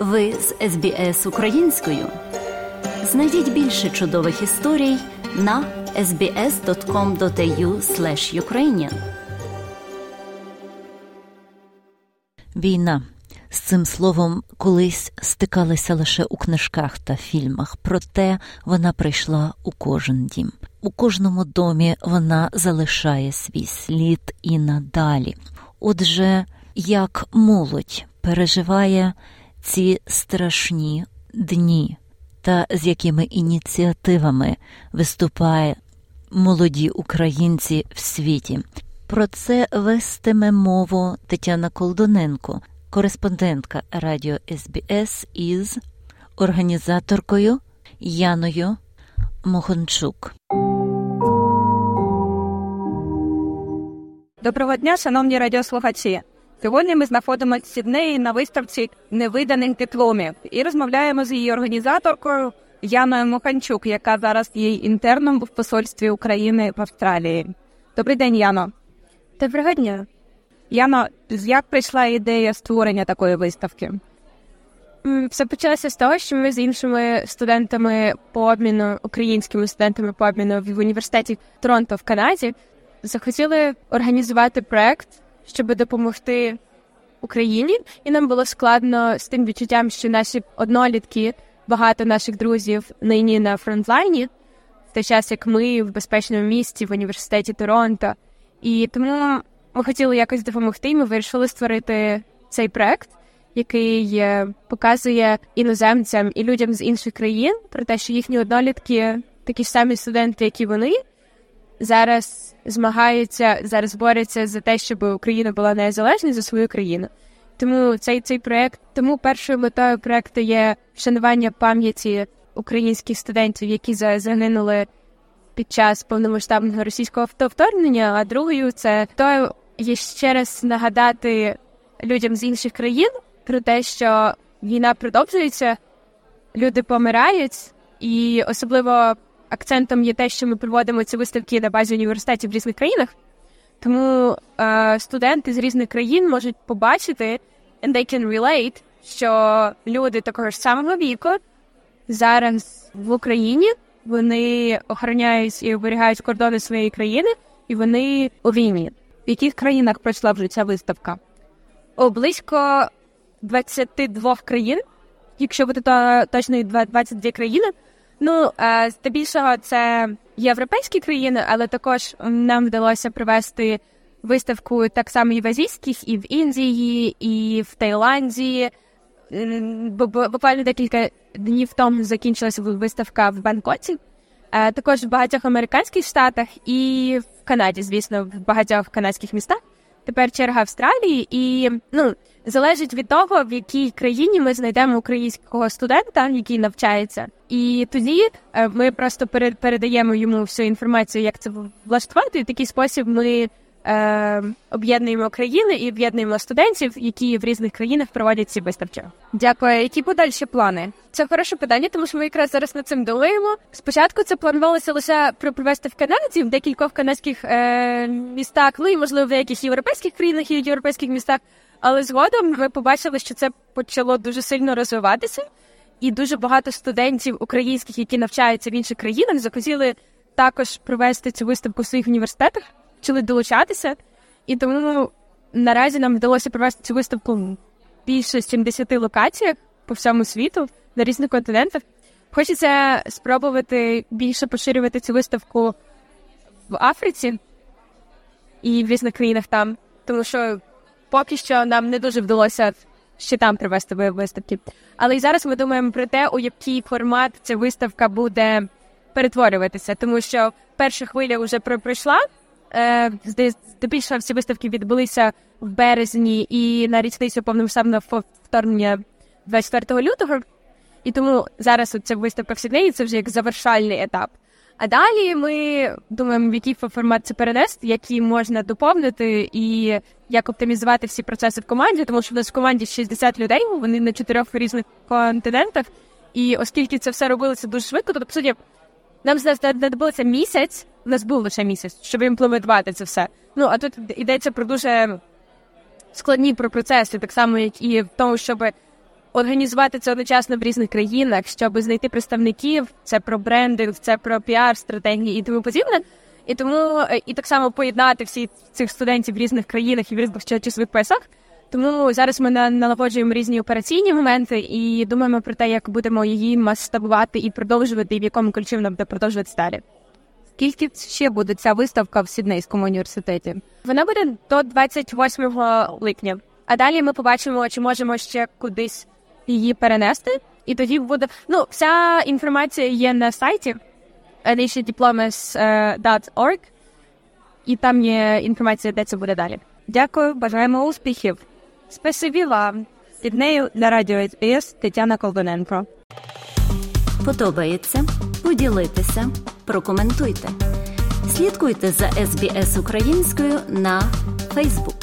Ви з СБС українською. Знайдіть більше чудових історій на sbs.com.au ukrainian Війна з цим словом колись стикалися лише у книжках та фільмах, проте вона прийшла у кожен дім. У кожному домі вона залишає свій слід і надалі. Отже, як молодь переживає ці страшні дні, та з якими ініціативами виступає молоді українці в світі. Про це вестиме мову Тетяна Колдоненко, кореспондентка радіо СБС із організаторкою Яною Мохончук. Доброго дня, шановні радіослухачі. Сьогодні ми знаходимося в Сіднеї на виставці невиданих дипломів і розмовляємо з її організаторкою Яною Моханчук, яка зараз є інтерном в посольстві України в Австралії. Добрий день, Яно. Доброго дня. Яно, як прийшла ідея створення такої виставки? Все почалося з того, що ми з іншими студентами по обміну, українськими студентами по обміну в університеті Торонто в Канаді захотіли організувати проект, щоб допомогти Україні, і нам було складно з тим відчуттям, що наші однолітки, багато наших друзів нині на фронтлайні, в той час як ми в безпечному місті в університеті Торонто. І тому ми хотіли якось допомогти. Ми вирішили створити цей проект, який е, показує іноземцям і людям з інших країн про те, що їхні однолітки такі ж самі студенти, як і вони, зараз змагаються, зараз борються за те, щоб Україна була незалежною за свою країну. Тому цей цей проект, тому першою метою проекту є вшанування пам'яті українських студентів, які загинули під час повномасштабного російського вторгнення. А другою це то є ще раз нагадати людям з інших країн про те, що війна продовжується, люди помирають, і особливо акцентом є те, що ми проводимо ці виставки на базі університетів в різних країнах. Тому е, студенти з різних країн можуть побачити and they can relate, що люди такого ж самого віку зараз в Україні вони охороняють і оберігають кордони своєї країни, і вони у війні. В яких країнах пройшла вже ця виставка? О, близько 22 країн, якщо бути то точно 22 країни. Ну, е, здебільшого це європейські країни, але також нам вдалося провести виставку так само і в азійських, і в Індії, і в Таїланді. Буквально декілька днів тому закінчилася виставка в Бангкоці, е, також в багатьох американських штатах і в Канаді, звісно, в багатьох канадських містах. Тепер черга Австралії, і ну залежить від того, в якій країні ми знайдемо українського студента, який навчається, і тоді е, ми просто передаємо йому всю інформацію, як це влаштувати. І в такий спосіб ми е, об'єднуємо країни і об'єднуємо студентів, які в різних країнах проводять ці виставки. Дякую. Які подальші плани? Це хороше питання, тому що ми якраз зараз над цим думаємо. Спочатку це планувалося лише провести в Канаді, в декількох канадських е, містах, ну і можливо в деяких європейських країнах і європейських містах. Але згодом ми побачили, що це почало дуже сильно розвиватися, і дуже багато студентів українських, які навчаються в інших країнах, захотіли також провести цю виставку в своїх університетах, почали долучатися. І тому наразі нам вдалося провести цю виставку більше 70 локаціях по всьому світу на різних континентах. Хочеться спробувати більше поширювати цю виставку в Африці і в різних країнах там, тому що поки що нам не дуже вдалося ще там привести виставки. Але і зараз ми думаємо про те, у який формат ця виставка буде перетворюватися, тому що перша хвиля вже пройшла. Е, здебільшого всі виставки відбулися в березні і на річницю повномасштабного вторгнення 24 лютого. І тому зараз ця виставка в Сіднеї це вже як завершальний етап. А далі ми думаємо, в який формат це перенести, які можна доповнити, і як оптимізувати всі процеси в команді, тому що в нас в команді 60 людей, вони на чотирьох різних континентах. І оскільки це все робилося дуже швидко, то по суті нам знадобилося місяць, у нас був лише місяць, щоб імплементувати це все. Ну а тут йдеться про дуже складні про процеси, так само, як і в тому, щоб організувати це одночасно в різних країнах, щоб знайти представників. Це про брендинг, це про піар, стратегії і тому подібне. І тому е, і так само поєднати всі цих студентів в різних країнах і в різних часових поясах. Тому зараз ми налагоджуємо різні операційні моменти і думаємо про те, як будемо її масштабувати і продовжувати, і в якому ключі вона буде продовжуватися далі. Скільки ще буде ця виставка в Сіднейському університеті? Вона буде до 28 липня. А далі ми побачимо, чи можемо ще кудись її перенести. І тоді буде ну, вся інформація є на сайті nationdiplomas.org, і там є інформація, де це буде далі. Дякую, бажаємо успіхів. Спасибі вам. Під нею на радіо СБС Тетяна Колбаненко. Подобається? Поділитися, прокоментуйте. Слідкуйте за СБС українською на Фейсбук.